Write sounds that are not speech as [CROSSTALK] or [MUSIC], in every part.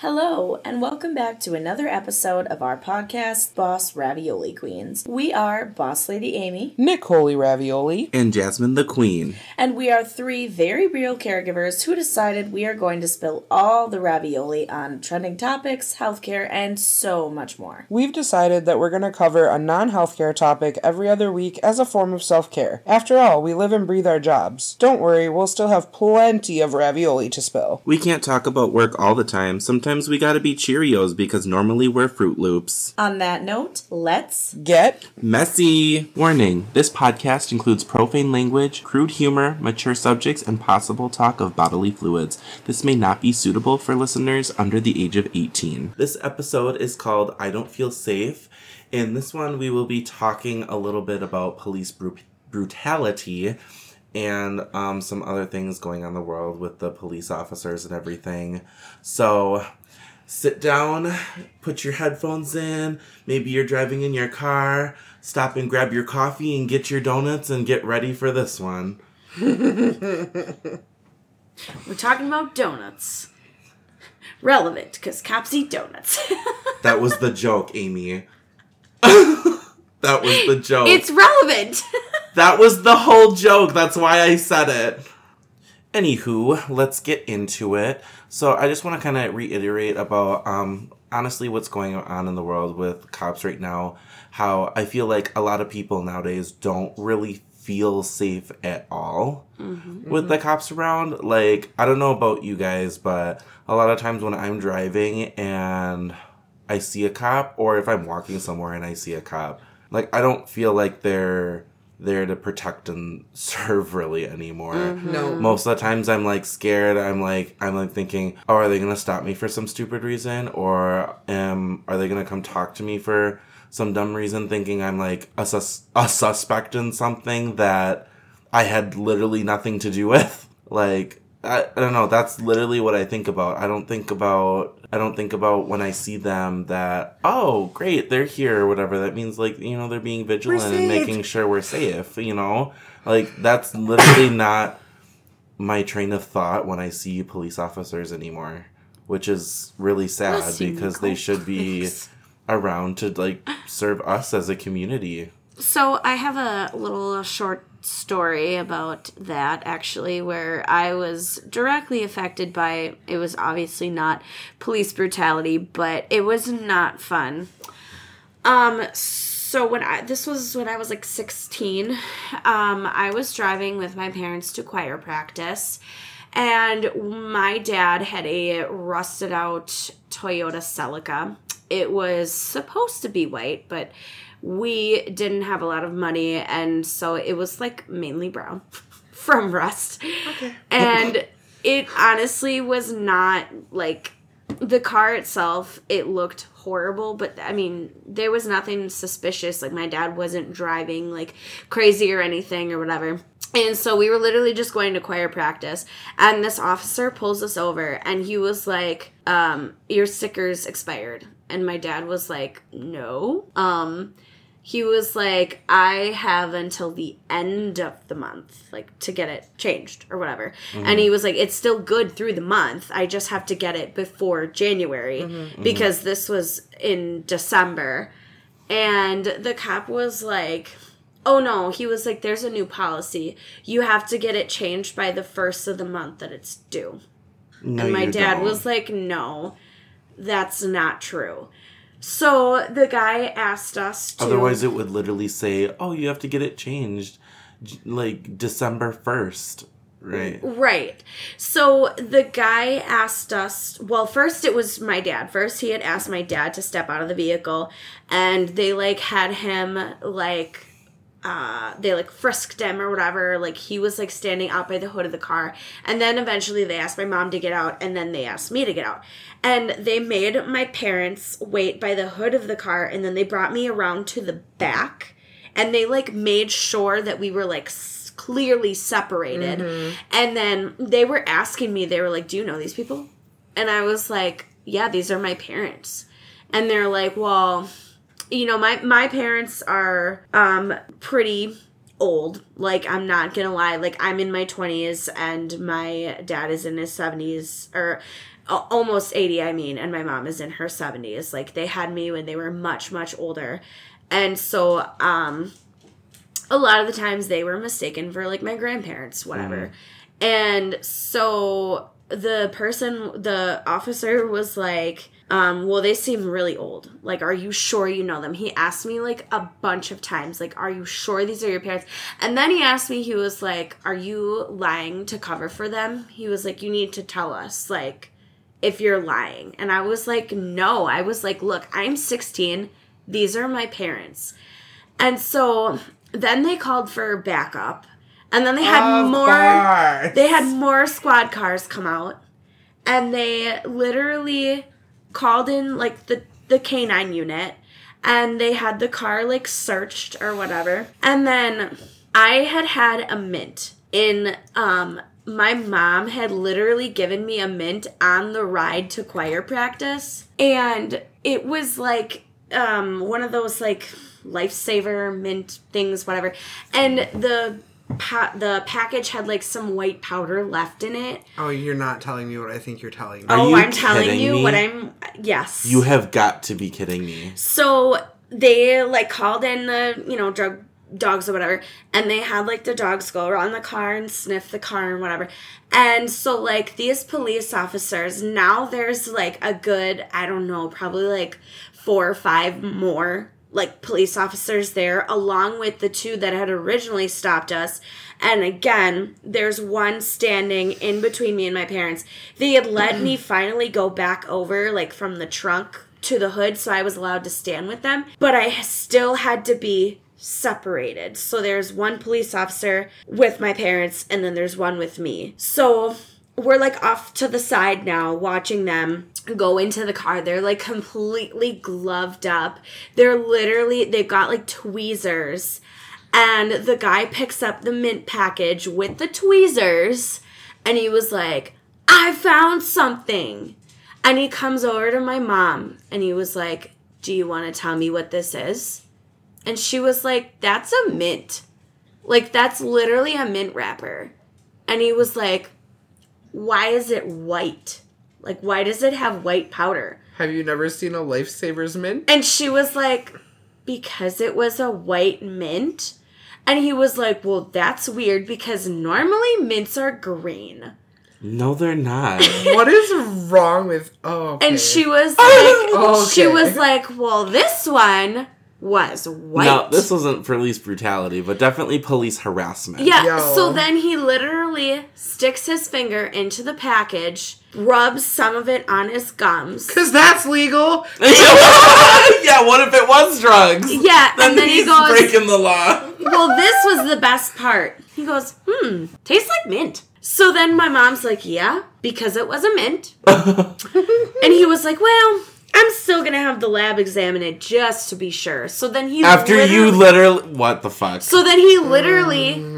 Hello, and welcome back to another episode of our podcast, Boss Ravioli Queens. We are Boss Lady Amy, Nick Holy Ravioli, and Jasmine the Queen. and we are three very real caregivers who decided we are going to spill all the ravioli on trending topics, healthcare, and so much more. We've decided that we're going to cover a non healthcare topic every other week as a form of self care. After all, we live and breathe our jobs. Don't worry, we'll still have plenty of ravioli to spill. We can't talk about work all the time. Sometimes we gotta be Cheerios because normally we're Fruit Loops. On that note, let's Get Messy! Warning this podcast includes profane language, crude humor, mature subjects, and possible talk of bodily fluids. This may not be suitable for listeners under the age of 18. This episode is called I Don't Feel Safe. In this one, we will be talking a little bit about police bru- brutality and um, some other things going on in the world with the police officers and everything. So sit down, put your headphones in. Maybe you're driving in your car. Stop and grab your coffee and get your donuts and get ready for this one. We're talking about donuts. Relevant, because cops eat donuts. [LAUGHS] That was the joke, Amy. that was the joke. it's relevant. [LAUGHS] That was the whole joke. That's why I said it. Anywho, let's get into it. So I just want to kind of reiterate about um honestly what's going on in the world with cops right now. How I feel like a lot of people nowadays don't really feel safe at all with the cops around. Like I don't know about you guys, but a lot of times when I'm driving and I see a cop or if I'm walking somewhere and I see a cop, like I don't feel like they're there to protect and [LAUGHS] serve really anymore. no. Most of the times I'm like scared. I'm like I'm like thinking, oh, are they gonna stop me for some stupid reason, or um, are they gonna come talk to me for some dumb reason, thinking I'm like a sus- a suspect in something that I had literally nothing to do with. [LAUGHS] Like I, I don't know. That's literally what I think about. I don't think about. I don't think about when I see them that oh great they're here or whatever. That means like you know they're being vigilant and making sure we're safe. You know, like that's literally not my train of thought when I see police officers anymore, which is really sad because they should be around to like serve us as a community. So I have a little short story about that actually where I was directly affected by it was obviously not police brutality, but it was not fun. Um so when I this was when I was like 16, um I was driving with my parents to choir practice and my dad had a rusted out Toyota Celica. It was supposed to be white, but we didn't have a lot of money and so it was like mainly brown [LAUGHS] from rust. Okay. And it honestly was not like the car itself, it looked horrible, but I mean, there was nothing suspicious. Like, my dad wasn't driving like crazy or anything or whatever. And so we were literally just going to choir practice, and this officer pulls us over, and he was like, um, "Your sticker's expired." And my dad was like, "No." Um, he was like, I have until the end of the month, like to get it changed or whatever. And he mm-hmm. was like, it's still good through the month. I just have to get it before January mm-hmm. Mm-hmm. because this was in December. And the cop was like, oh no, he was like, there's a new policy. You have to get it changed by the first of the month that it's due. No, And my dad don't. was like, no, that's not true. So the guy asked us to. Otherwise, it would literally say, "Oh, you have to get it changed, like December first, right?" Right. So the guy asked us, well, first it was my dad. First he had asked my dad to step out of the vehicle and they like had him like uh they like frisked him or whatever. Like he was like standing out by the hood of the car. And then eventually they asked my mom to get out and then they asked me to get out. And they made my parents wait by the hood of the car and then they brought me around to the back and they like made sure that we were like clearly separated and then they were asking me they were like do you know these people and i was like yeah these are my parents and they're like well you know my my parents are um pretty old. Like i'm not gonna lie. Like i'm in my 20s and my dad is in his 70s or almost 80 i mean and my mom is in her 70s like they had me when they were much much older. And so um a lot of the times they were mistaken for like my grandparents whatever. And so the person the officer was like um well they seem really old. Like are you sure you know them? He asked me like a bunch of times like are you sure these are your parents? And then he asked me he was like are you lying to cover for them? He was like you need to tell us like if you're lying. And i was like no. I was like look i'm 16 these are my parents. And so then they called for backup. And then they had Of more course. they had more squad cars come out. And they literally called in like the the canine unit and they had the car like searched or whatever. And then i had had a mint in um my mom had literally given me a mint on the ride to choir practice. And it was like um one of those like lifesaver mint things whatever. And the pa- the package had like some white powder left in it Oh, you're not telling me what I think you're telling me. Oh, Are oh you i'm telling you me? what i'm yes You have got to be kidding me. so they like called in the you know drug dogs or whatever and they had like the dogs go around the car and sniff the car and whatever and so like these police officers now there's like a good i don't know probably like four or five more like police officers there along with the two that had originally stopped us and again there's one standing in between me and my parents they had let me [CLEARS THROAT] finally go back over like from the trunk to the hood so I was allowed to stand with them, but I still had to be separated. So there's one police officer with my parents and then there's one with me. So we're like off to the side now watching them go into the car. They're like completely gloved up. They're literally they've got like tweezers and the guy picks up the mint package with the tweezers and he was like, "I found something." And he comes over to my mom and he was like, Do you want to tell me what this is? And she was like, That's a mint. Like, that's literally a mint wrapper. And he was like, Why is it white? Like, why does it have white powder? Have you never seen a Lifesavers mint? And she was like, Because it was a white mint? And he was like, Well, that's weird because normally mints are green. No, they're not. [LAUGHS] what is wrong with? Oh, okay. And she was [LAUGHS] like, she Okay. was like, well, this one was white. no, this wasn't police brutality, but definitely police harassment. Yeah. Yo. So then he literally sticks his finger into the package, rubs some of it on his gums. Because that's legal. [LAUGHS] yeah, what if it was drugs? Yeah, Then, and then he goes, breaking the law. well, this was the best part. He goes, hmm, tastes like mint. So then my mom's like, yeah, because it was a mint. [LAUGHS] and he was like, well, I'm still gonna have the lab examine it just to be sure. So then he After you literally- literally, what the fuck? So then he literally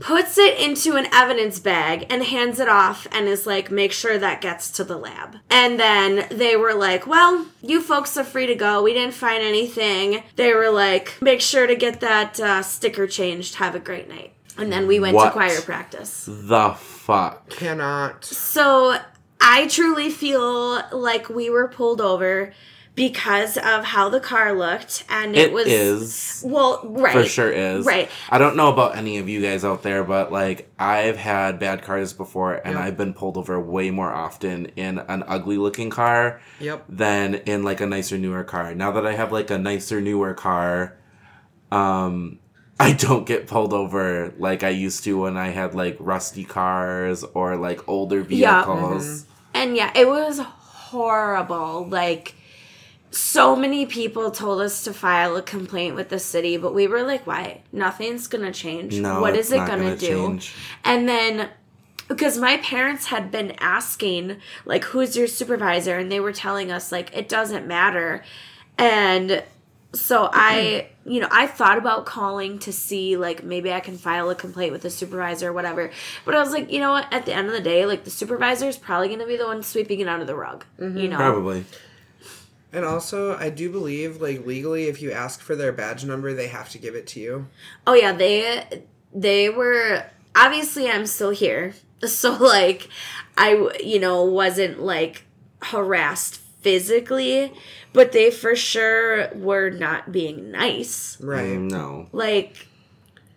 puts it into an evidence bag and hands it off and is like, make sure that gets to the lab. And then they were like, well, you folks are free to go. We didn't find anything. They were like, make sure to get that uh, sticker changed. Have a great night. And then we went What? to choir practice. the fuck. Cannot. So I truly feel like we were pulled over because of how the car looked. And it, It was. is. Well, right. For sure is. Right. I don't know about any of you guys out there, but like I've had bad cars before and Yeah. I've been pulled over way more often in an ugly looking car Yep. than in like a nicer newer car. Now that I have like a nicer newer car, um [LAUGHS] I don't get pulled over like I used to when I had like rusty cars or like older Yeah. vehicles. And yeah, it was horrible. Like, so many people told us to file a complaint with the city, but we were like, why? Nothing's gonna change. No, what is it gonna, gonna do? change. And then, because my parents had been asking, like, who's your supervisor? And they were telling us, like, it doesn't matter. And so I, hmm. you know, I thought about calling to see, like, maybe I can file a complaint with the supervisor or whatever. But I was like, you know what? At the end of the day, like, the supervisor is probably going to be the one sweeping it under the rug. You mm-hmm. know? Probably. And also, I do believe, like, legally, if you ask for their badge number, they have to give it to you. Oh yeah, they they were obviously I'm still here. [LAUGHS] So like I you know wasn't like harassed physically, but they for sure were not being nice. Right. Um, no. Like,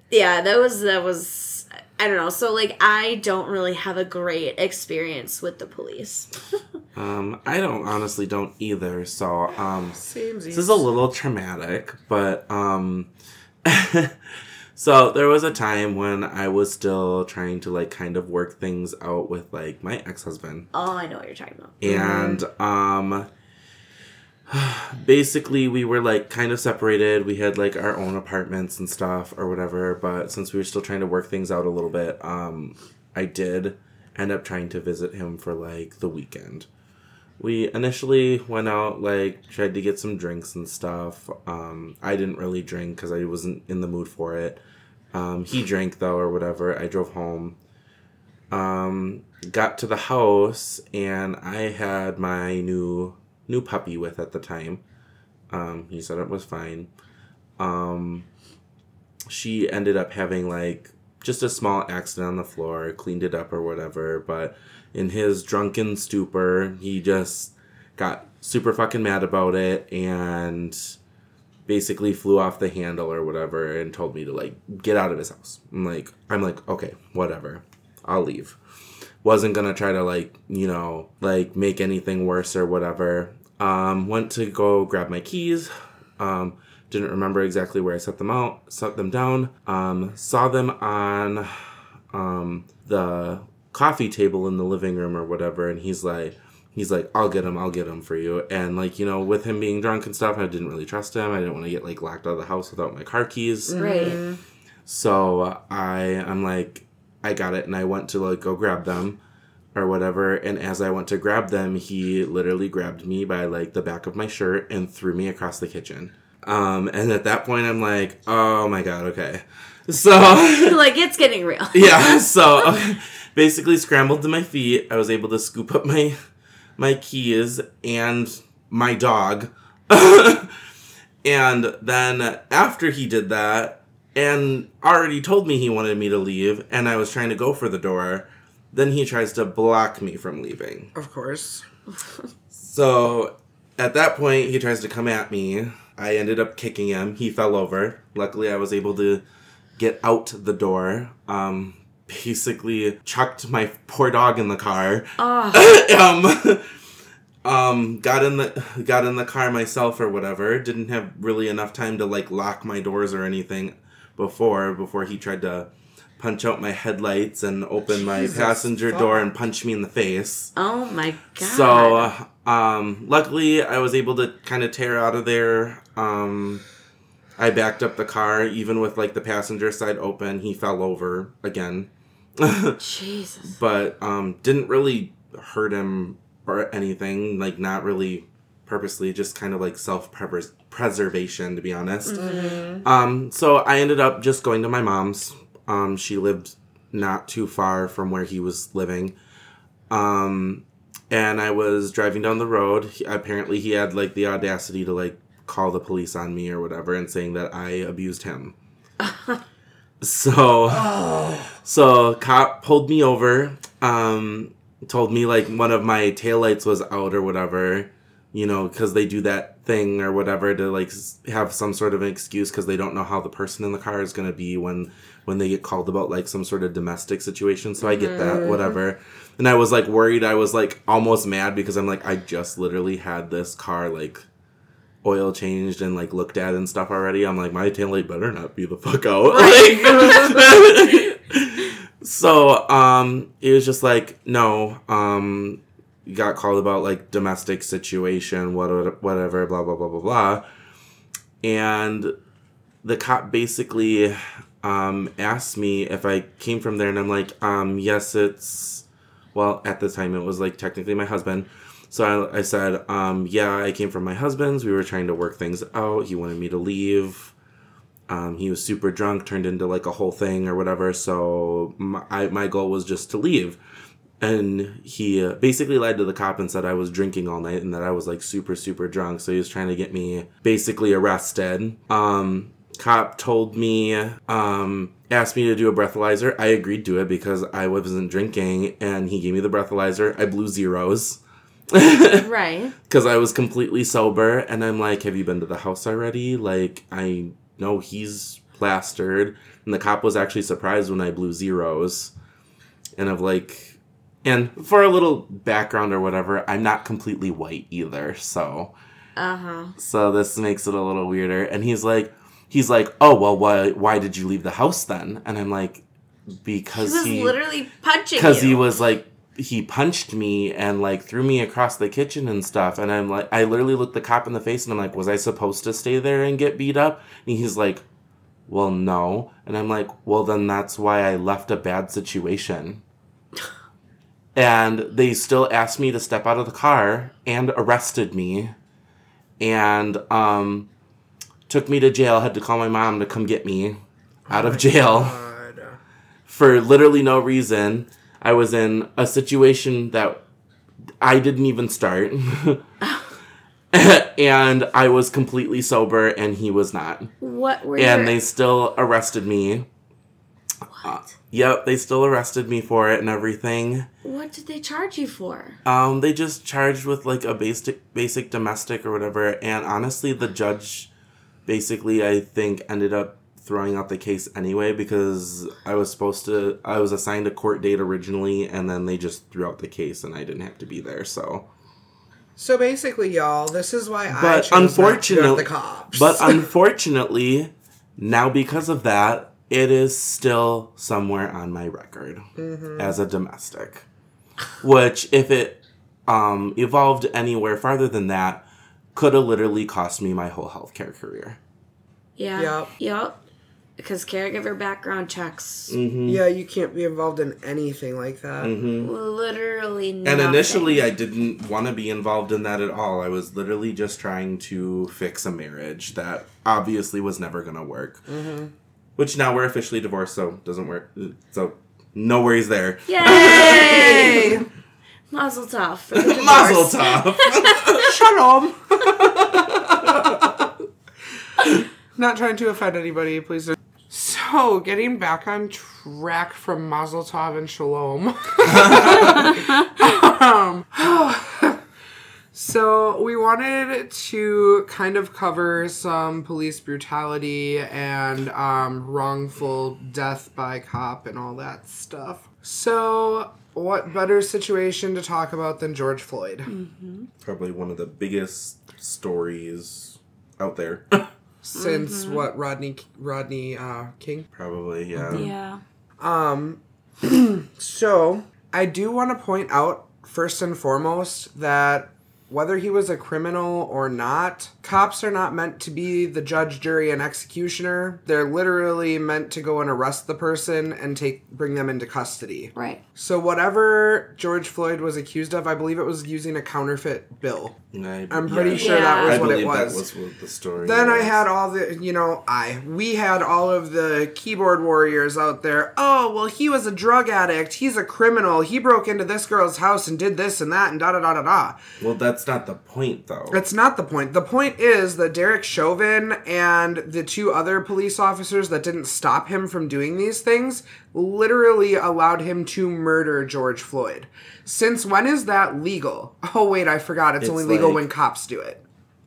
yeah, that was that was I don't know. So like, I don't really have a great experience with the police. [LAUGHS] Um, I don't honestly don't either. So um, Samesies. this is a little traumatic, but um, [LAUGHS] so there was a time when I was still trying to like kind of work things out with like my ex husband. oh, I know what you're talking about. and um [SIGHS] basically we were like kind of separated we had like our own apartments and stuff or whatever but since we were still trying to work things out a little bit um i did end up trying to visit him for like the weekend we initially went out like tried to get some drinks and stuff um i didn't really drink because i wasn't in the mood for it um he drank though or whatever i drove home um got to the house and I had my new new puppy with at the time. Um, he said it was fine. Um, she ended up having like just a small accident on the floor, cleaned it up or whatever, but in his drunken stupor, he just got super fucking mad about it and basically flew off the handle or whatever and told me to like get out of his house. I'm like I'm like, okay, whatever. I'll leave wasn't gonna try to like you know like make anything worse or whatever um went to go grab my keys um didn't remember exactly where i set them out set them down um saw them on um the coffee table in the living room or whatever and he's like he's like i'll get him i'll get him for you and like you know with him being drunk and stuff i didn't really trust him i didn't want to get like locked out of the house without my car keys Right. so I I'm like I got it and I went to like go grab them or whatever and as I went to grab them he literally grabbed me by like the back of my shirt and threw me across the kitchen. Um and at that point I'm like, "Oh my god, okay." So [LAUGHS] like it's getting real. [LAUGHS] yeah, so [LAUGHS] basically scrambled to my feet. I was able to scoop up my my keys and my dog. [LAUGHS] and then after he did that and already told me he wanted me to leave and I was trying to go for the door, then he tries to block me from leaving. Of course. So at that point, he tries to come at me. I ended up kicking him. He fell over. Luckily, I was able to get out the door. Um, basically, chucked my poor dog in the car. [COUGHS] um, um, got in the got in the car myself or whatever. Didn't have really enough time to like lock my doors or anything before before he tried to punch out my headlights and open my Jesus passenger door and punch me in the face. Oh my god. So, um, luckily, I was able to kind of tear out of there. Um, I backed up the car, even with like the passenger side open. He fell over again, Jesus. but um, didn't really hurt him or anything. Like, not really purposely, just kind of like self preservation, to be honest. Um, so I ended up just going to my mom's. Um, she lived not too far from where he was living. Um, and I was driving down the road. He, apparently, he had like the audacity to like call the police on me or whatever, and saying that I abused him. [LAUGHS] so, so cop pulled me over. Um, told me like one of my taillights was out or whatever. You know, because they do that thing or whatever to like have some sort of an excuse because they don't know how the person in the car is gonna be when when they get called about like some sort of domestic situation. So I get that, whatever. And I was like worried. I was like almost mad because I'm like I just literally had this car like oil changed and like looked at and stuff already. I'm like my taillight better not be the fuck out. Like, [LAUGHS] so um, it was just like no. Um, got called about like domestic situation, whatever, whatever, blah blah blah blah blah, and the cop basically um, asked me if I came from there, and I'm like, um, yes, it's well at the time it was like technically my husband. So I, I said, um, yeah, I came from my husband's. We were trying to work things out. He wanted me to leave. Um, he was super drunk, turned into like a whole thing or whatever. So my, I, my goal was just to leave. And he uh, basically lied to the cop and said I was drinking all night and that I was like super, super drunk. So he was trying to get me basically arrested. Um, cop told me, um, asked me to do a breathalyzer. I agreed to it because I wasn't drinking and he gave me the breathalyzer. I blew zeros. Right. [LAUGHS] because I was completely sober, and I'm like, "Have you been to the house already?" Like, I know he's plastered, and the cop was actually surprised when I blew zeros, and of like, and for a little background or whatever, I'm not completely white either, so Uh huh. so this makes it a little weirder. And he's like, he's like, "Oh well, why why did you leave the house then?" And I'm like, because He was he literally punching because he was like he punched me and like threw me across the kitchen and stuff and i'm like i literally looked the cop in the face and i'm like was i supposed to stay there and get beat up and he's like well no and i'm like well then that's why i left a bad situation [LAUGHS] and they still asked me to step out of the car and arrested me and um took me to jail had to call my mom to come get me out of jail God. [LAUGHS] for literally no reason. I was in a situation that I didn't even start. [LAUGHS] and I was completely sober and he was not. what were And your, they still arrested me. what? Yep, they still arrested me for it and everything. What did they charge you for? Um, they just charged with like a basic basic domestic or whatever, and honestly, the judge basically I think ended up throwing out the case anyway because I was supposed to I was assigned a court date originally, and then they just threw out the case, and I didn't have to be there. So, So basically, y'all, this is why I but chose not to unfortunately, the cops. but [LAUGHS] unfortunately, now because of that, it is still somewhere on my record as a domestic. Which, if it um, evolved anywhere farther than that, could have literally cost me my whole healthcare career. Yeah. Yep. Yep. Because caregiver background checks Mm-hmm. yeah, you can't be involved in anything like that. literally And initially, I didn't want to be involved in that at all. I was literally just trying to fix a marriage that obviously was never going to work. Which now we're officially divorced, so doesn't work. So no worries there. Yay! [LAUGHS] Mazel tov. for the divorce. Mazel tov. [LAUGHS] Shalom. [LAUGHS] Not trying to offend anybody, please. Don't. So, getting back on track from Mazel Tov and Shalom. [LAUGHS] um, so, we wanted to kind of cover some police brutality and um, wrongful death by cop and all that stuff. So, what better situation to talk about than George Floyd? Probably one of the biggest stories out there. [LAUGHS] since what Rodney Rodney uh, King. Probably, yeah. Yeah. Um, [CLEARS THROAT] so I do want to point out first and foremost that whether he was a criminal or not, cops are not meant to be the judge, jury, and executioner. They're literally meant to go and arrest the person and take bring them into custody. Right. So whatever George Floyd was accused of, I believe it was using a counterfeit bill. I, I'm pretty yeah. sure that was I what it believe that was. was what the story Then I had all the, you know, I, we had all of the keyboard warriors out there. Oh, well, he was a drug addict. He's a criminal. He broke into this girl's house and did this and that and da da da da da. Well, that's not the point, though. That's not the point. The point is that Derek Chauvin and the two other police officers that didn't stop him from doing these things literally allowed him to murder George Floyd. Since when is that legal? Oh, wait, I forgot. It's, It's only legal like- when cops do it.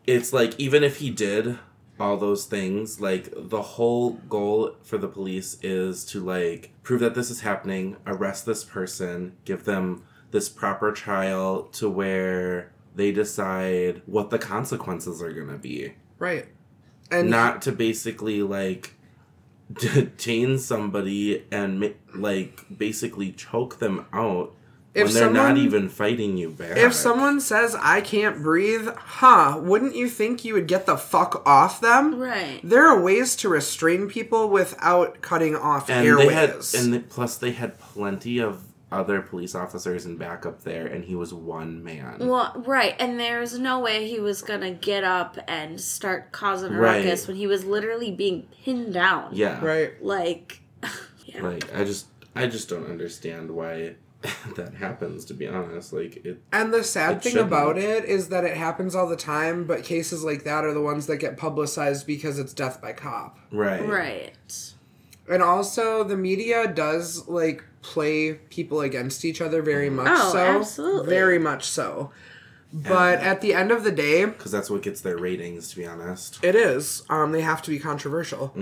it's like even if he did all those things like the whole goal for the police is to like prove that this is happening arrest this person give them this proper trial to where they decide what the consequences are going to be Right. And not to basically like [LAUGHS] detain somebody and ma- like basically choke them out If when they're not even fighting you back If someone says I can't breathe, huh, wouldn't you think you would get the fuck off them? Right. There are ways to restrain people without cutting off and airways. they had and the, plus they had plenty of other police officers and backup there and he was one man Well, right, and there's no way he was gonna get up and start causing a Right. ruckus when he was literally being pinned down. yeah right. Like, [LAUGHS] yeah. like i just i just don't understand why [LAUGHS] that happens to be honest like it And the sad It thing shouldn't. about it is that it happens all the time, but cases like that are the ones that get publicized because it's death by cop. right Right. And also, the media does like play people against each other very much Oh, so. absolutely. Very much so. But at the end of the day, Because that's what gets their ratings, to be honest. it is. Um, they have to be controversial.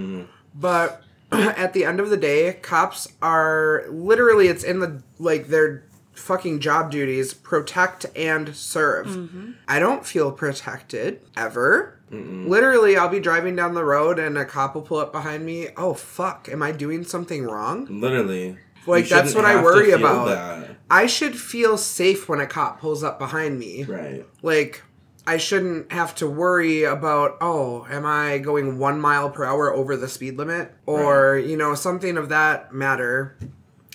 But [CLEARS THROAT] at the end of the day, cops are literally it's in the like their fucking job duties protect and serve. I don't feel protected ever. Literally, I'll be driving down the road and a cop will pull up behind me. Oh fuck, am I doing something wrong? Literally. Like, that's what I worry about. that. I should feel safe when a cop pulls up behind me. Right. Like, I shouldn't have to worry about, oh, am I going one mile per hour over the speed limit? Or, you know, something of that matter.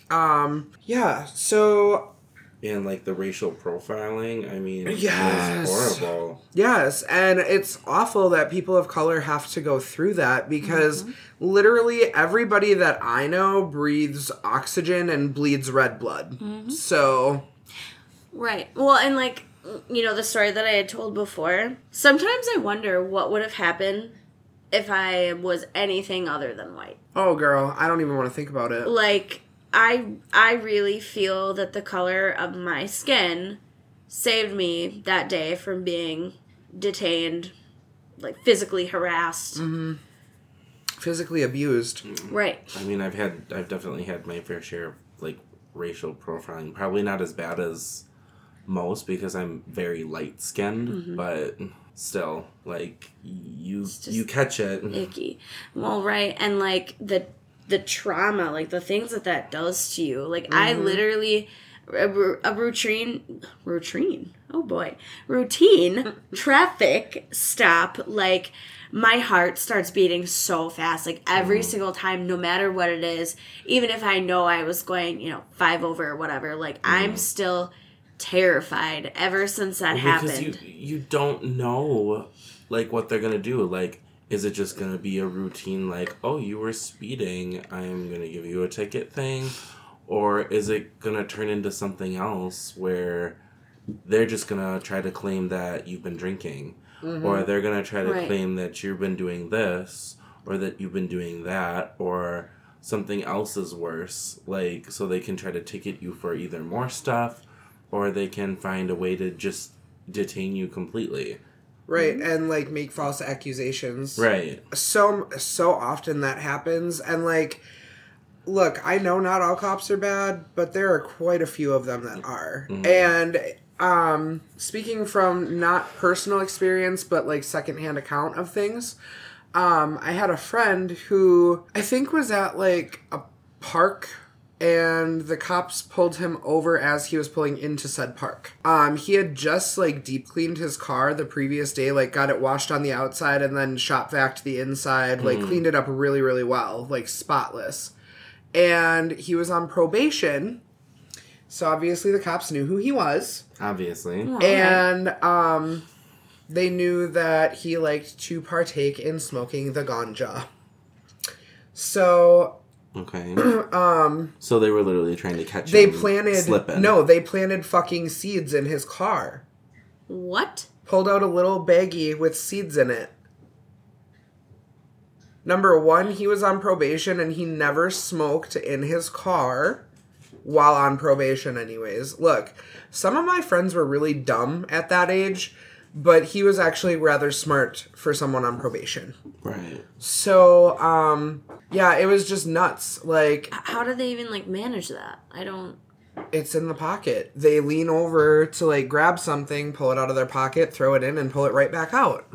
Um, yeah, so, And like the racial profiling, I mean, Yes. it's horrible. yes, and it's awful that people of color have to go through that because mm-hmm. literally everybody that I know breathes oxygen and bleeds red blood. Mm-hmm. So, Right. Well, and like, you know, the story that I had told before, sometimes I wonder what would have happened if I was anything other than white. oh, girl, I don't even want to think about it. Like, I I really feel that the color of my skin saved me that day from being detained, like physically harassed. Physically abused. Right. I mean, I've had, I've definitely had my fair share of like racial profiling. Probably not as bad as most because I'm very light skinned, Mm-hmm. but still, like you, you catch it. icky. Well, right, and like the the trauma, like the things that that does to you. Like I mm-hmm. literally a, a routine routine. Oh boy, routine [LAUGHS] traffic stop. Like my heart starts beating so fast. Like every mm-hmm. single time, no matter what it is, even if I know I was going, you know, five over or whatever. Like I'm mm-hmm. still terrified ever since that because happened. you you don't know like what they're gonna do like is it just gonna be a routine like oh you were speeding i'm gonna give you a ticket thing or is it gonna turn into something else where they're just gonna try to claim that you've been drinking mm-hmm. or they're gonna try to Right. claim that you've been doing this or that you've been doing that or something else is worse like so they can try to ticket you for either more stuff or they can find a way to just detain you completely. Right, and like make false accusations. Right. so so often that happens and like look i know not all cops are bad but there are quite a few of them that are and um speaking from not personal experience but like secondhand account of things um i had a friend who i think was at like a park and the cops pulled him over as he was pulling into said park. Um, he had just like deep cleaned his car the previous day, like got it washed on the outside and then shop vac to the inside, like cleaned it up really, really well, like spotless. And he was on probation, so obviously the cops knew who he was, Obviously. and um, they knew that he liked to partake in smoking the ganja. So Okay. [CLEARS THROAT] um. So they were literally trying to catch they him planted slipping. no, they planted fucking seeds in his car. what? Pulled out a little baggie with seeds in it. Number one, he was on probation and he never smoked in his car while on probation, anyways. Look, some of my friends were really dumb at that age, but he was actually rather smart for someone on probation. Right. So, um, yeah, it was just nuts. Like, How do they even like manage that? I don't. it's in the pocket. They lean over to like grab something, pull it out of their pocket, throw it in, and pull it right back out.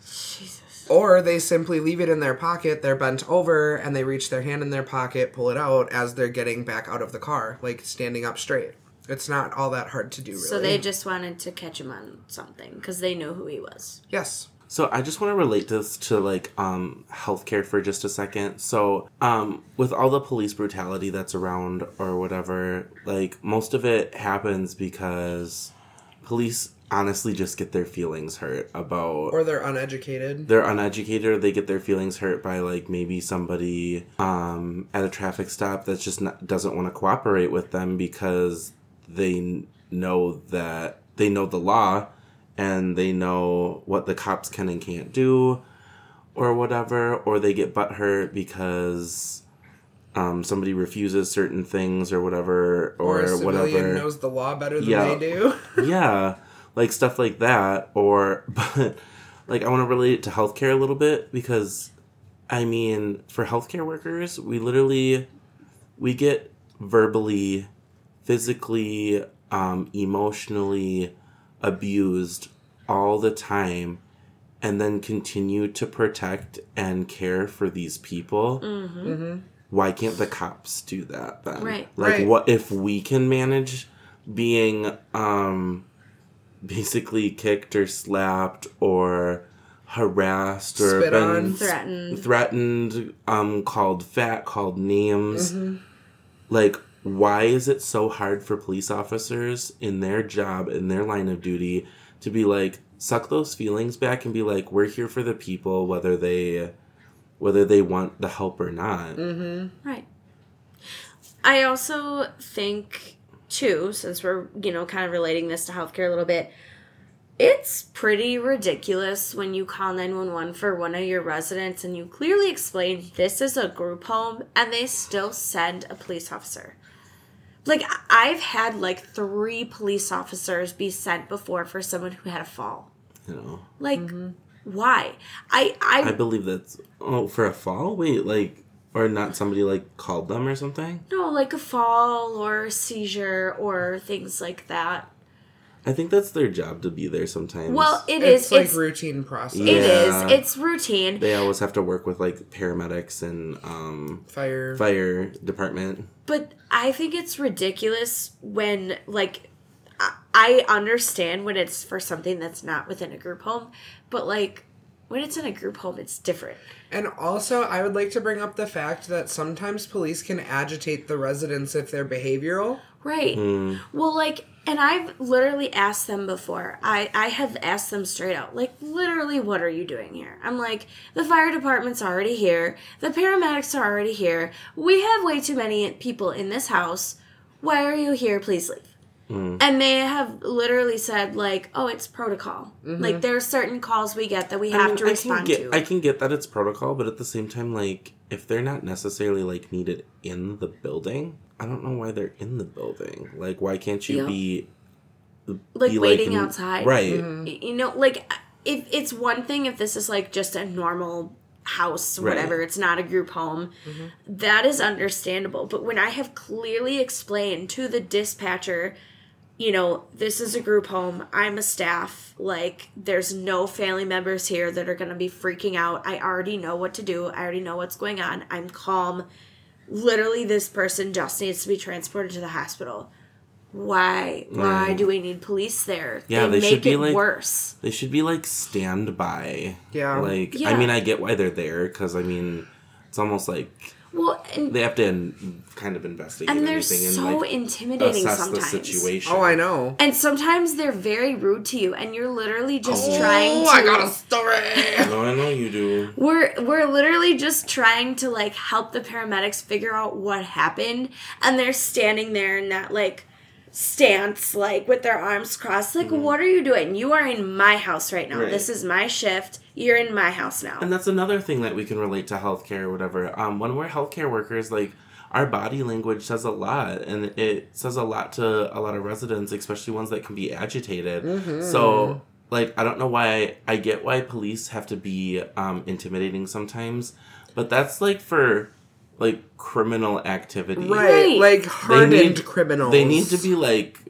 Jesus. Or they simply leave it in their pocket, they're bent over, and they reach their hand in their pocket, pull it out as they're getting back out of the car, like standing up straight. It's not all that hard to do, really. So they just wanted to catch him on something because they knew who he was. Yes. So I just want to relate this to like um healthcare for just a second. So um with all the police brutality that's around or whatever, like most of it happens because police honestly just get their feelings hurt about Or they're uneducated. they're uneducated or they get their feelings hurt by like maybe somebody um, at a traffic stop that just not, doesn't want to cooperate with them because they know that they know the law and they know what the cops can and can't do or whatever or they get butthurt because um, somebody refuses certain things or whatever Or, or, a civilian whatever knows the law better than Yeah. they do. [LAUGHS] yeah like stuff like that or [LAUGHS] but like i want to relate it to healthcare a little bit because i mean for healthcare workers we literally we get verbally physically um, emotionally abused all the time and then continue to protect and care for these people why can't the cops do that then Right. like Right. what if we can manage being um basically kicked or slapped or harassed or Spit been on. Threatened. threatened um called fat called names Mm-hmm. like why is it so hard for police officers in their job in their line of duty to be like suck those feelings back and be like we're here for the people whether they whether they want the help or not mm-hmm. Right. I also think too, since we're you know kind of relating this to healthcare a little bit, it's pretty ridiculous when you call 911 for one of your residents and you clearly explain this is a group home and they still send a police officer. Like I- I've had like 3 police officers be sent before for someone who had a fall. you know Like mm-hmm. why? I I i believe that's oh for a fall wait like or not somebody like called them or something No, like a fall or a seizure or things like that. I think that's their job to be there sometimes Well, it it's is. like It's, routine process. it is. Yeah. It's routine. they always have to work with like paramedics and um Fire. fire department But I think it's ridiculous when, like, I- I understand when it's for something that's not within a group home, but like when it's in a group home, it's different. And also, I would like to bring up the fact that sometimes police can agitate the residents if they're behavioral. Right. Well, like, and I've literally asked them before. I I have asked them straight out, like, literally, what are you doing here? I'm like, the fire department's already here. The paramedics are already here. We have way too many people in this house. Why are you here? Please leave. Mm. And they have literally said, like, oh, it's protocol. Mm-hmm. Like, there are certain calls we get that we have I mean, to I respond can get, to. I can get that it's protocol, but at the same time, like if they're not necessarily like needed in the building, I don't know why they're in the building. Like, why can't you Yeah. be like be, waiting in- outside. Right. Mm-hmm. Y- You know, like if it's one thing if this is like just a normal house, Right. whatever, it's not a group home, mm-hmm. that is understandable. But when I have clearly explained to the dispatcher, you know, this is a group home, I'm a staff, like there's no family members here that are going to be freaking out. I already know what to do. I already know what's going on. I'm calm. Literally this person just needs to be transported to the hospital. Why? Why Right. do we need police there? Yeah, they make should be, it like- worse. They should be like standby. Yeah. Like, I mean, I get why they're there because I mean, it's almost like Well, and, they have to in, kind of investigate and they're anything and so like intimidating assess sometimes. the situation. Oh, I know. And sometimes they're very rude to you, and you're literally just oh, trying to. I got a story. [LAUGHS] No, I know you do. We're we're literally just trying to like help the paramedics figure out what happened, and they're standing there in that like stance, like with their arms crossed. Like, what are you doing? You are in my house right now. Mm-hmm. Right. This is my shift. You're in my house now. And that's another thing that we can relate to healthcare or whatever. Um, when we're healthcare workers, like our body language says a lot, and it says a lot to a lot of residents, especially ones that can be agitated. So, like, I don't know why I get why police have to be um, intimidating sometimes, but that's like for like criminal activity. Right. Right. Like They hardened need- criminals. They need to be like.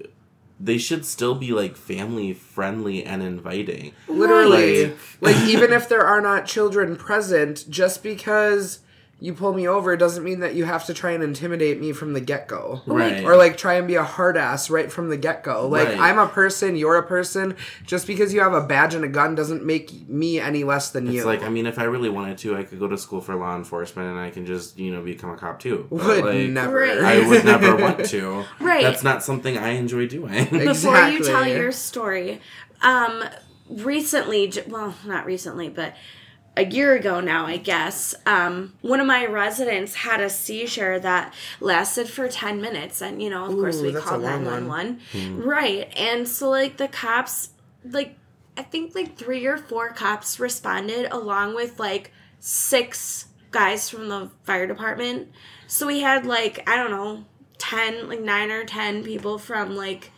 They should still be like family friendly and inviting. Literally. Like- like, [LAUGHS] even if there are not children present, just because you pull me over doesn't mean that you have to try and intimidate me from the get go. Right. Or like try and be a hard ass right from the get go. Like Right. I'm a person, you're a person. Just because you have a badge and a gun doesn't make me any less than you. It's like I mean, if I really wanted to, I could go to school for law enforcement, and I can just you know become a cop too. But, would like, never. Right. I would never [LAUGHS] want to. Right. That's not something I enjoy doing. Before you tell your story, um, recently, well, not recently, but a year ago now, I guess, um, one of my residents had a seizure that lasted for 10 minutes. And, you know, of course, we called long one. 911. Right. And so, like, the cops, like, I think like three or four cops responded along with like six guys from the fire department. So we had like, I don't know, 10, like nine or 10 people from like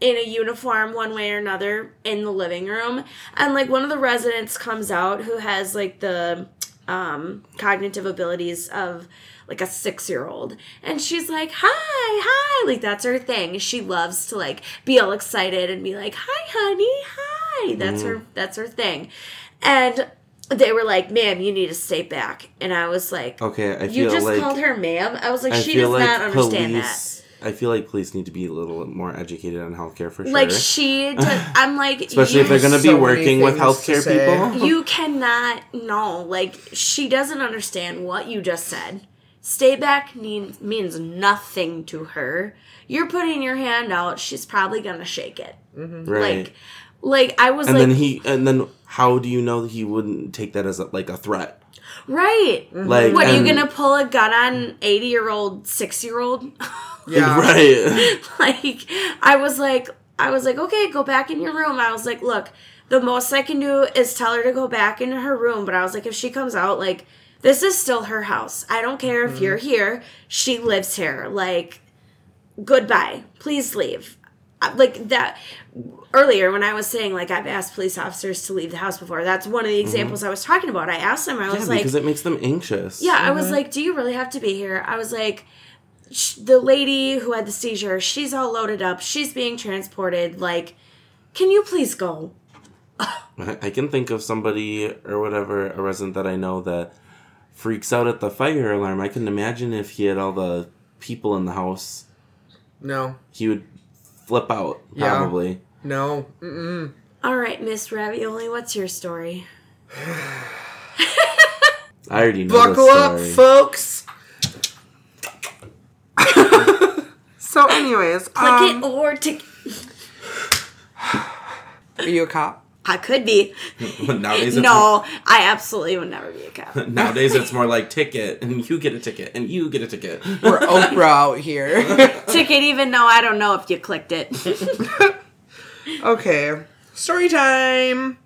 in a uniform one way or another in the living room. And like one of the residents comes out who has like the um cognitive abilities of like a six year old and she's like hi hi like that's her thing. She loves to like be all excited and be like hi honey hi that's her that's her thing. And they were like ma'am you need to stay back. And i was like Okay, I you just like called her ma'am? I was like I she does like not understand that. police. I feel like police need to be a little more educated on healthcare for sure. like she [LAUGHS] does, i'm like Especially if they're going to be So many working with things to healthcare people. [LAUGHS] you cannot no like she doesn't understand what you just said stay back means means nothing to her you're putting your hand out she's probably gonna shake it mm-hmm. Right. like like i was and like then he and then how do you know that he wouldn't take that as a, like a threat? Right Like what are you gonna pull a gun on 80 year old six year old [LAUGHS] Yeah. [LAUGHS] Right. [LAUGHS] like I was like I was like, okay, go back in your room. I was like, look, the most I can do is tell her to go back into her room. But I was like, if she comes out, like, this is still her house. I don't care if mm-hmm. you're here. She lives here. Like, goodbye. Please leave. Like that earlier when I was saying like I've asked police officers to leave the house before. That's one of the mm-hmm. examples I was talking about. I asked them. I Yeah, was like, because it makes them anxious. yeah, I was mm-hmm. like, "Do you really have to be here?" I was like, sh- "The lady who had the seizure, she's all loaded up. She's being transported. Like, can you please go?" [LAUGHS] I I can think of somebody or whatever, a resident that I know that freaks out at the fire alarm. I can imagine if he had all the people in the house, No. he would flip out Yeah. probably. No. Mm-mm. All right, Miss Ravioli, what's your story? [SIGHS] I already know Buckle this up, folks. [LAUGHS] so, anyways, Click um, it or tick. are you a cop? I could be. [LAUGHS] nowadays, it's No, I absolutely would never be a cop. [LAUGHS] nowadays it's more like ticket, and you get a ticket, and you get a ticket. We're Oprah out here. [LAUGHS] Ticket, even though I don't know if you clicked it. Okay, story time.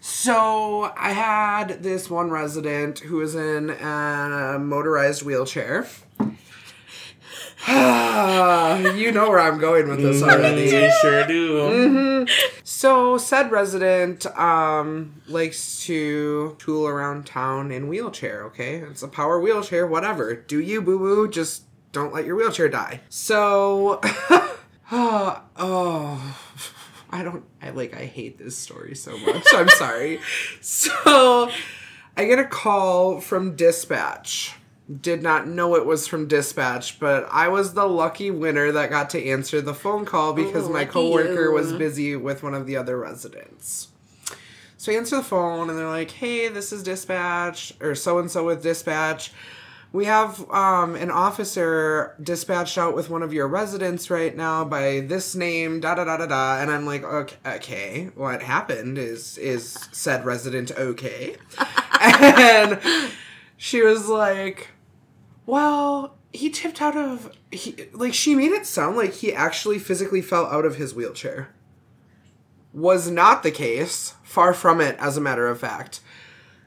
So I had this one resident who was in a motorized wheelchair. [SIGHS] you know where I'm going with this mm-hmm. already. You sure do. Mm-hmm. So said resident um likes to tool around town in wheelchair, okay? It's a power wheelchair, whatever. Do you boo boo, just don't let your wheelchair die. So oh, [LAUGHS] oh I don't I like I hate this story so much. I'm sorry. [LAUGHS] So I get a call from dispatch. Did not know it was from dispatch, but I was the lucky winner that got to answer the phone call because Oh, my coworker you. was busy with one of the other residents. So I answer the phone and they're like, "Hey, this is dispatch or so and so with dispatch. We have um, an officer dispatched out with one of your residents right now by this name, da da da da da." And I'm like, "Okay, okay. what happened? Is is said resident okay?" [LAUGHS] and she was like, "Well." He tipped out of he like she made it sound like he actually physically fell out of his wheelchair was not the case. Far from it, as a matter of fact.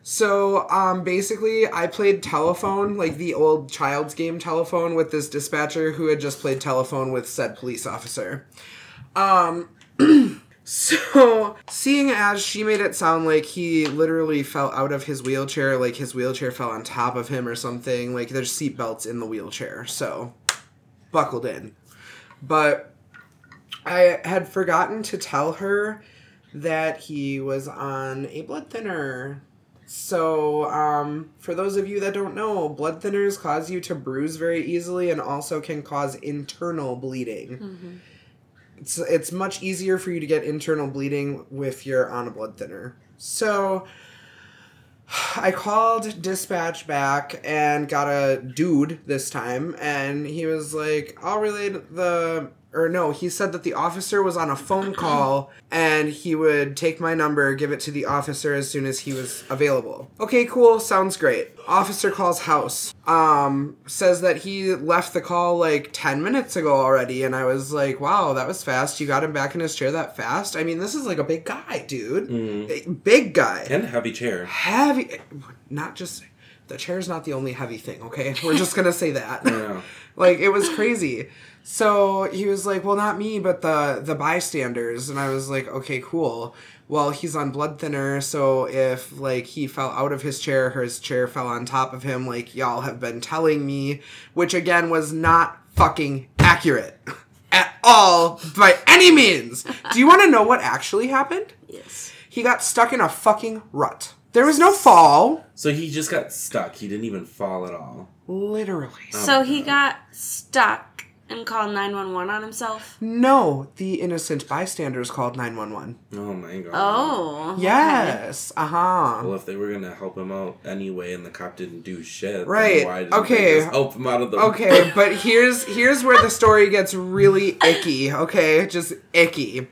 So, um, basically, I played telephone, like the old child's game telephone, with this dispatcher who had just played telephone with said police officer. Um, [CLEARS THROAT] so, seeing as she made it sound like he literally fell out of his wheelchair, like his wheelchair fell on top of him or something, like there's seatbelts in the wheelchair, so buckled in. But I had forgotten to tell her that he was on a blood thinner. So, um, for those of you that don't know, blood thinners cause you to bruise very easily and also can cause internal bleeding. It's, it's much easier for you to get internal bleeding if you're on a blood thinner. So, I called dispatch back and got a dude this time, and he was like, I'll relay the. Or no, he said that the officer was on a phone call and he would take my number, give it to the officer as soon as he was available. Okay, cool, sounds great. Officer calls house. Um, says that he left the call like 10 minutes ago already, and I was like, wow, that was fast. You got him back in his chair that fast? I mean, this is like a big guy, dude. Big guy And a heavy chair. heavy not just the chair's not the only heavy thing, okay? [LAUGHS] We're just gonna say that. Yeah. [LAUGHS] like it was crazy. So he was like, "Well, not me, but the the bystanders." And I was like, "Okay, cool." Well, he's on blood thinner, so if like he fell out of his chair, his chair fell on top of him, like y'all have been telling me, which again was not fucking accurate [LAUGHS] at all by any means. Do you want to know what actually happened? Yes. He got stuck in a fucking rut. There was no fall, So he just got stuck. He didn't even fall at all. literally. So he got stuck and called 911 on himself? No, the innocent bystanders called 911. Oh my god. Oh. okay. Yes. Uh huh. Well, if they were gonna help him out anyway, and the cop didn't do shit, then Right, Why didn't okay. They just help him out of the. Okay, but here's here's where the story gets really icky. Okay, just icky.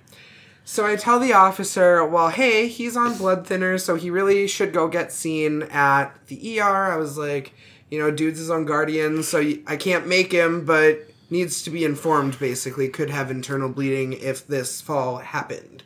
So I tell the officer, well, hey, he's on blood thinners, so he really should go get seen at the ER. I was like, you know, dude's his own guardian, so I can't make him, but needs to be informed. Basically, could have internal bleeding if this fall happened.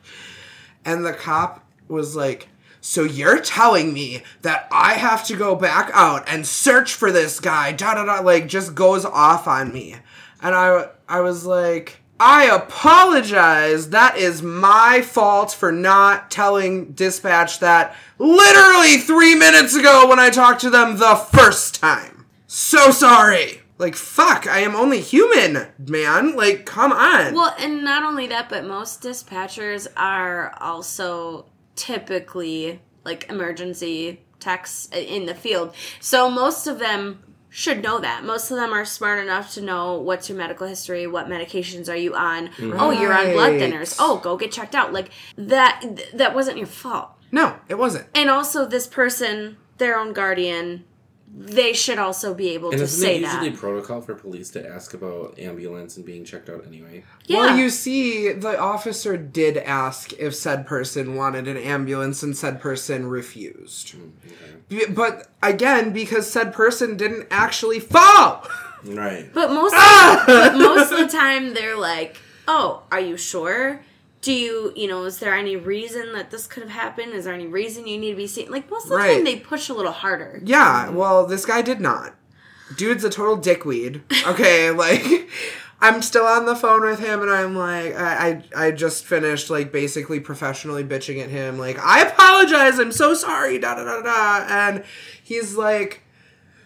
And the cop was like, So you're telling me that I have to go back out and search for this guy, da da da, like just goes off on me. And I I was like, I apologize. That is my fault for not telling dispatch that literally three minutes ago when I talked to them the first time. So sorry. Like, fuck, I am only human, man. Like, come on. Well, and not only that, but most dispatchers are also typically like emergency techs in the field. So most of them should know that. Most of them are smart enough to know what's your medical history, what medications are you on. Oh, you're on blood thinners. Oh, go get checked out. Like that th- that wasn't your fault. no, it wasn't. And also this person, their own guardian, they should also be able And to isn't say it usually that. protocol for police to ask about ambulance and being checked out anyway? Yeah. Well, you see, the officer did ask if said person wanted an ambulance, and said person refused. B- But again, because said person didn't actually fall. Right. But most Ah! but most of the time they're like, "Oh, are you sure? Do you, you know, is there any reason that this could have happened? Is there any reason you need to be seen?" Like most of the Right. time they push a little harder. Yeah, well, this guy did not. Dude's a total dickweed. Okay, [LAUGHS] like I'm still on the phone with him, and I'm like, I, I, I just finished like basically professionally bitching at him, like I apologize, I'm so sorry, da da da da, and he's like.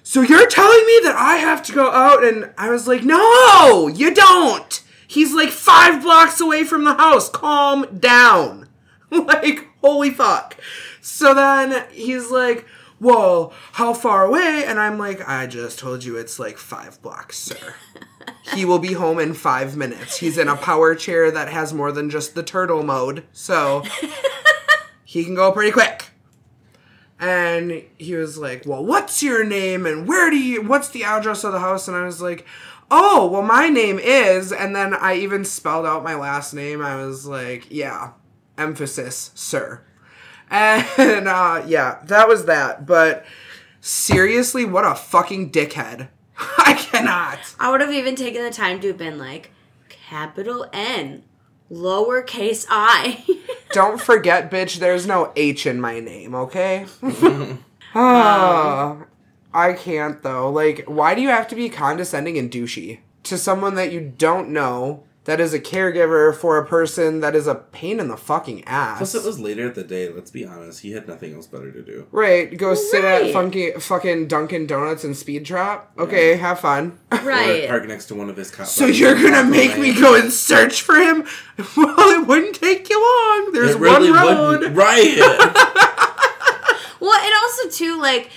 So you're telling me that I have to go out and I was like, "No, you don't." He's like 5 blocks away from the house. Calm down. [LAUGHS] like, holy fuck. So then he's like, "Well, how far away?" And I'm like, "I just told you it's like 5 blocks, sir." [LAUGHS] he will be home in 5 minutes. He's in a power chair that has more than just the turtle mode. So [LAUGHS] he can go pretty quick. And he was like, "Well, what's your name and where do you what's the address of the house?" And I was like, "Oh, well my name is." And then I even spelled out my last name. I was like, "Yeah, emphasis, sir." And uh yeah, that was that. But seriously, what a fucking dickhead. [LAUGHS] I cannot. I would have even taken the time to have been like, capital N, lowercase I. [LAUGHS] Don't forget, bitch, there's no H in my name, okay? [LAUGHS] Ah, I can't though. Like, why do you have to be condescending and douchey to someone that you don't know that is a caregiver for a person that is a pain in the fucking ass? Plus, it was later at the day. Let's be honest. He had nothing else better to do. right, go sit at funky fucking Dunkin' Donuts and Speed Trap. Okay, have fun. [LAUGHS] Or right. park next to one of his cops. So you're gonna make me go and search for him? [LAUGHS] Well, it wouldn't take you long. There's It really one road. wouldn't. Right. [LAUGHS] Well, and also too, like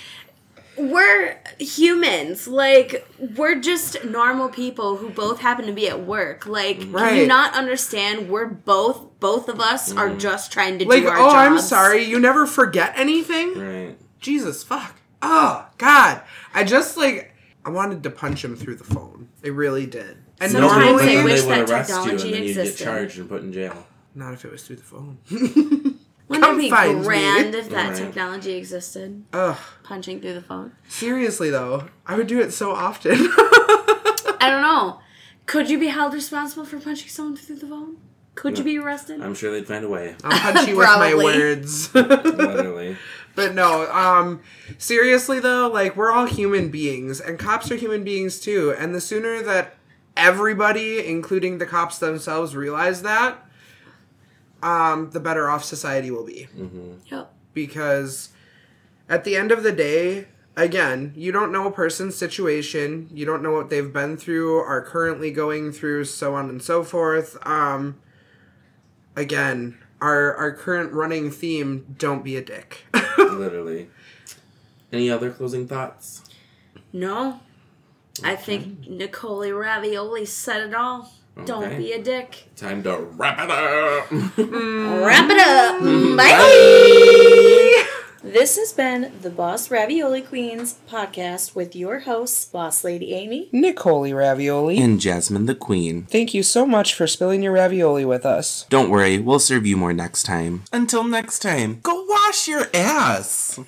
we're humans. Like we're just normal people who both happen to be at work. Like, can you Right. not understand? We're both both of us are mm. just trying to Like, do our oh, I'm sorry, you never forget anything? right. Jesus fuck. Oh God. I just like I wanted to punch him through the phone. I really did. And Sometimes no, but I then wish they would that arrest you and technology then you'd get charged and put in jail. not if it was through the phone. [LAUGHS] Wouldn't Come it be find me. grand if that Right. technology existed? Ugh. Punching through the phone. Seriously though, I would do it so often. [LAUGHS] I don't know. Could you be held responsible for punching someone through the phone? Could you be arrested? I'm sure they'd find a way. I'll punch you with my words. [LAUGHS] [LAUGHS] Literally. But no, um, seriously though, like we're all human beings, and cops are human beings too. And the sooner that everybody, including the cops themselves, realize that, um, the better off society will be. Yep. Because at the end of the day, again, you don't know a person's situation, you don't know what they've been through, are currently going through, so on and so forth. Um, again, our our current running theme: don't be a dick. [LAUGHS] Literally. Any other closing thoughts? No. I think Nicole Ravioli said it all. Don't be a dick. Time to wrap it up. Mm. Wrap it up. Mm. Bye. This has been the Boss Ravioli Queens podcast with your hosts, Boss Lady Amy. Nicole Ravioli. and Jasmine the Queen. Thank you so much for spilling your ravioli with us. Don't worry, we'll serve you more next time. Until next time, go wash your ass.